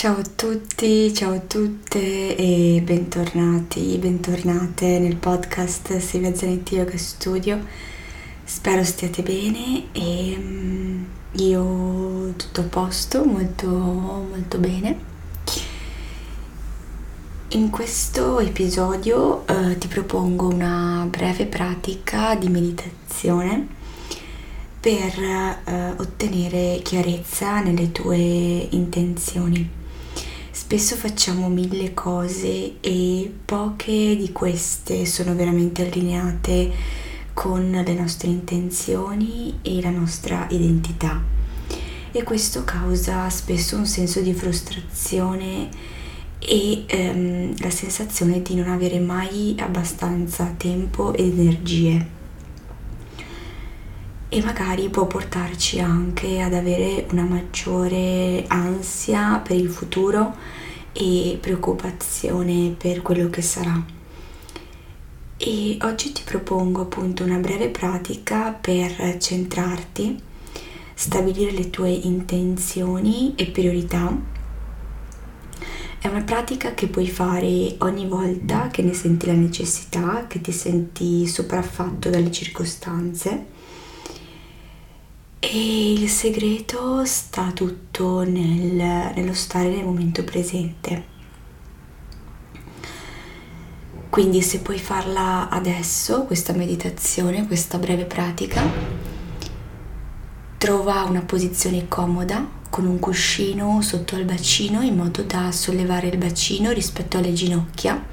Ciao a tutti, ciao a tutte e bentornati, bentornate nel podcast Silvia Zanetti Yoga Studio. Spero stiate bene e mm, io tutto a posto, molto molto bene. In questo episodio eh, ti propongo una breve pratica di meditazione per eh, ottenere chiarezza nelle tue intenzioni. Spesso facciamo mille cose e poche di queste sono veramente allineate con le nostre intenzioni e la nostra identità. E questo causa spesso un senso di frustrazione e ehm, la sensazione di non avere mai abbastanza tempo ed energie e magari può portarci anche ad avere una maggiore ansia per il futuro e preoccupazione per quello che sarà. E oggi ti propongo appunto una breve pratica per centrarti, stabilire le tue intenzioni e priorità. È una pratica che puoi fare ogni volta che ne senti la necessità, che ti senti sopraffatto dalle circostanze e il segreto sta tutto nel, nello stare nel momento presente. Quindi se puoi farla adesso, questa meditazione, questa breve pratica, trova una posizione comoda con un cuscino sotto al bacino in modo da sollevare il bacino rispetto alle ginocchia.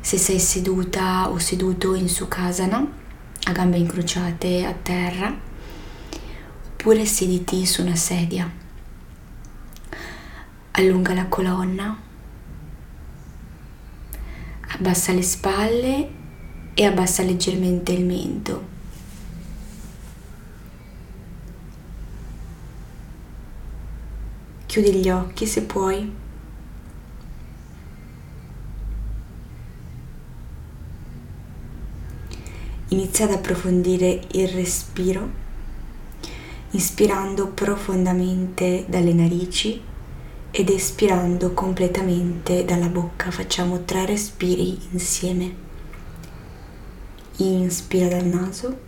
Se sei seduta o seduto in Sukhasana, a gambe incrociate a terra, oppure siediti su una sedia. Allunga la colonna, abbassa le spalle e abbassa leggermente il mento. Chiudi gli occhi se puoi. Inizia ad approfondire il respiro inspirando profondamente dalle narici ed espirando completamente dalla bocca. Facciamo tre respiri insieme. Inspira dal naso.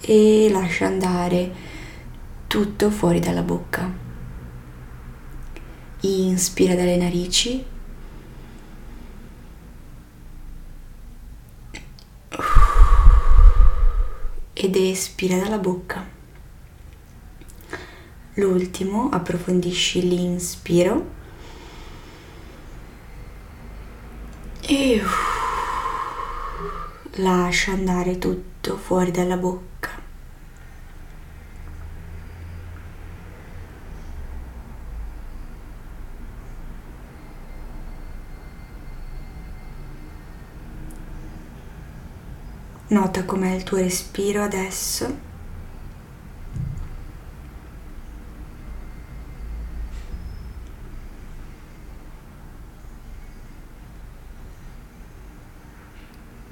E lascia andare tutto fuori dalla bocca. Inspira dalle narici. Ed espira dalla bocca. L'ultimo, approfondisci l'inspiro e lascia andare tutto fuori dalla bocca. Nota com'è il tuo respiro adesso.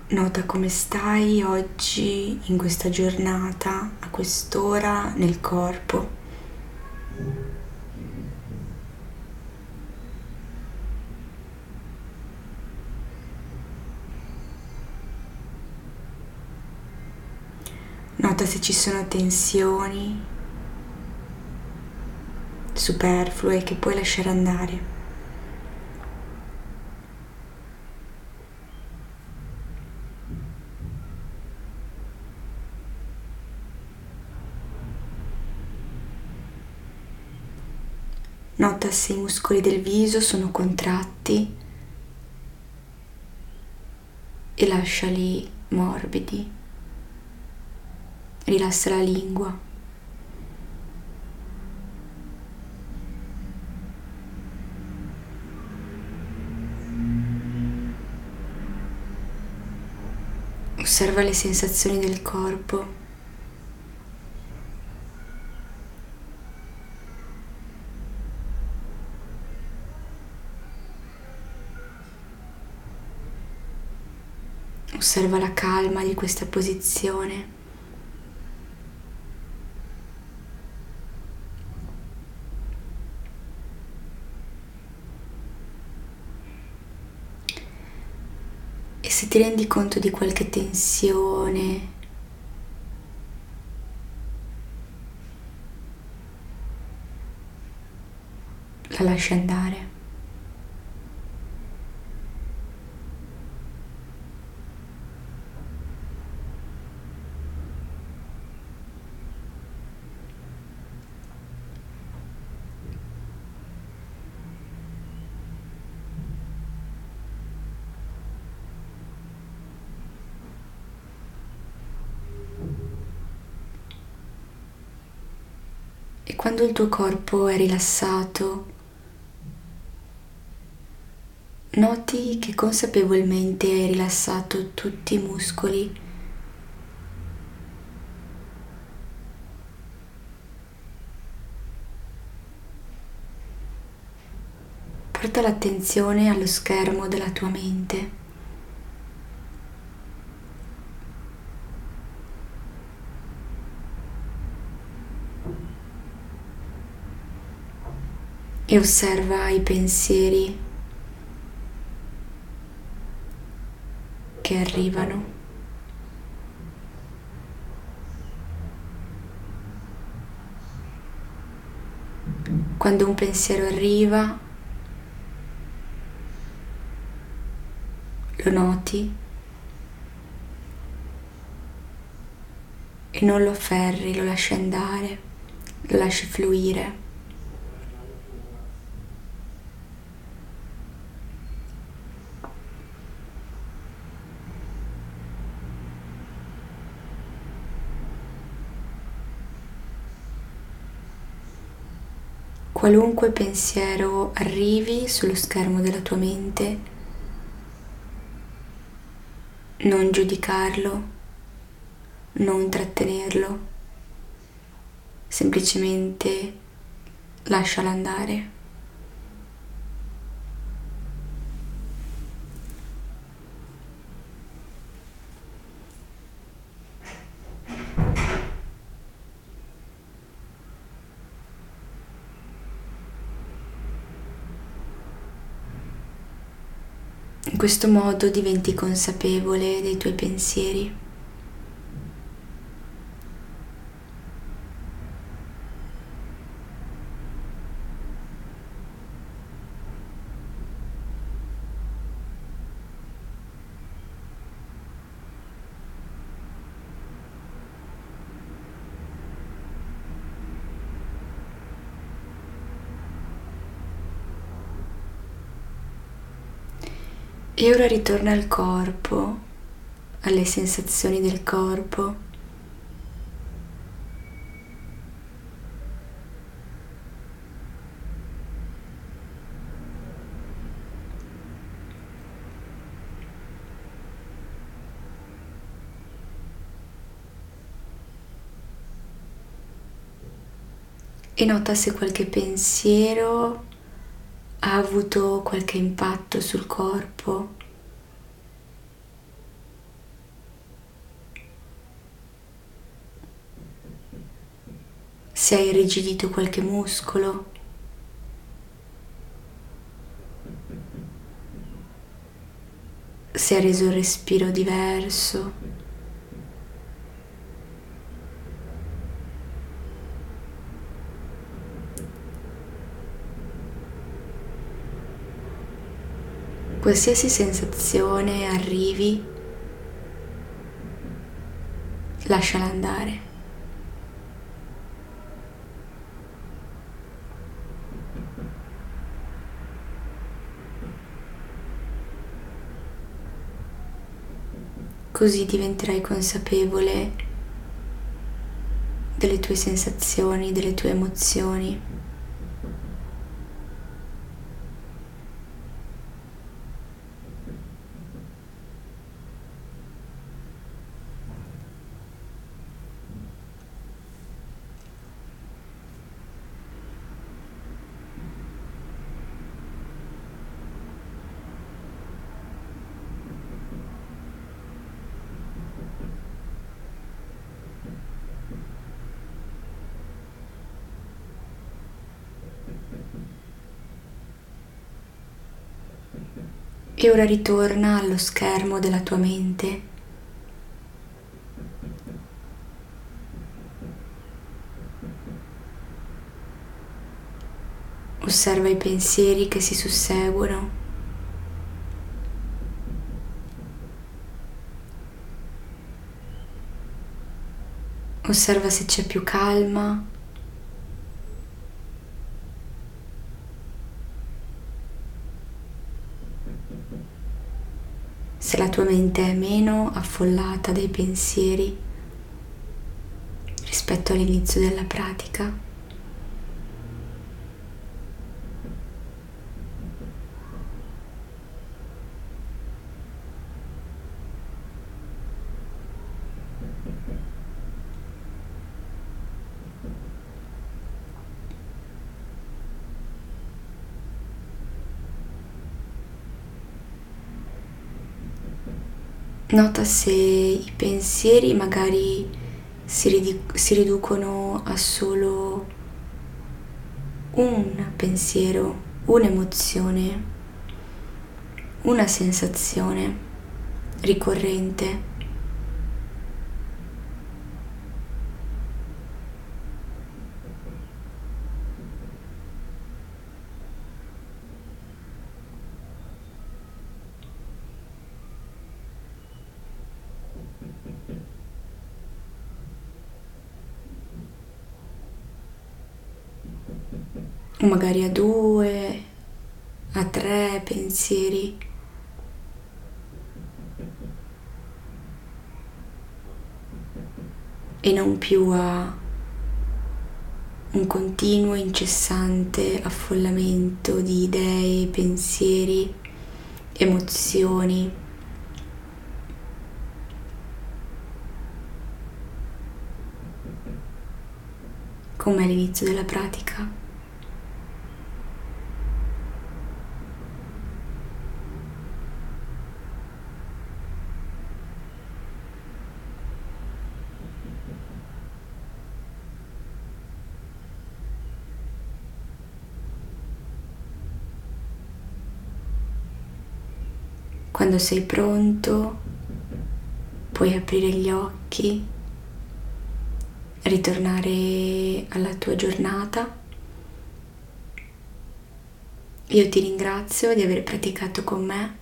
Nota come stai oggi, in questa giornata, a quest'ora, nel corpo. Nota se ci sono tensioni superflue che puoi lasciare andare. Nota se i muscoli del viso sono contratti e lasciali morbidi rilassa la lingua. Osserva le sensazioni del corpo. Osserva la calma di questa posizione. Se ti rendi conto di qualche tensione, la lasci andare. E quando il tuo corpo è rilassato, noti che consapevolmente hai rilassato tutti i muscoli. Porta l'attenzione allo schermo della tua mente. E osserva i pensieri che arrivano. Quando un pensiero arriva, lo noti e non lo afferri, lo lasci andare, lo lasci fluire. Qualunque pensiero arrivi sullo schermo della tua mente, non giudicarlo, non trattenerlo, semplicemente lascialo andare. In questo modo diventi consapevole dei tuoi pensieri. E ora ritorna al corpo, alle sensazioni del corpo. E nota se qualche pensiero ha avuto qualche impatto sul corpo? Se hai irrigidito qualche muscolo? Se ha reso il respiro diverso? Qualsiasi sensazione arrivi, lasciala andare. Così diventerai consapevole delle tue sensazioni, delle tue emozioni. E ora ritorna allo schermo della tua mente. Osserva i pensieri che si susseguono. Osserva se c'è più calma tua mente è meno affollata dai pensieri rispetto all'inizio della pratica. Nota se i pensieri magari si, ridu- si riducono a solo un pensiero, un'emozione, una sensazione ricorrente o magari a due, a tre pensieri. E non più a un continuo incessante affollamento di idee, pensieri, emozioni. come all'inizio della pratica. Quando sei pronto puoi aprire gli occhi, ritornare alla tua giornata. Io ti ringrazio di aver praticato con me.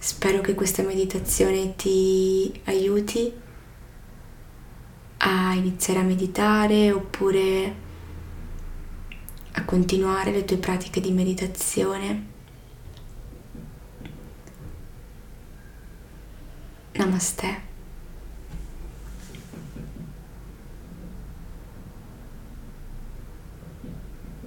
Spero che questa meditazione ti aiuti a iniziare a meditare oppure a continuare le tue pratiche di meditazione. Namaste.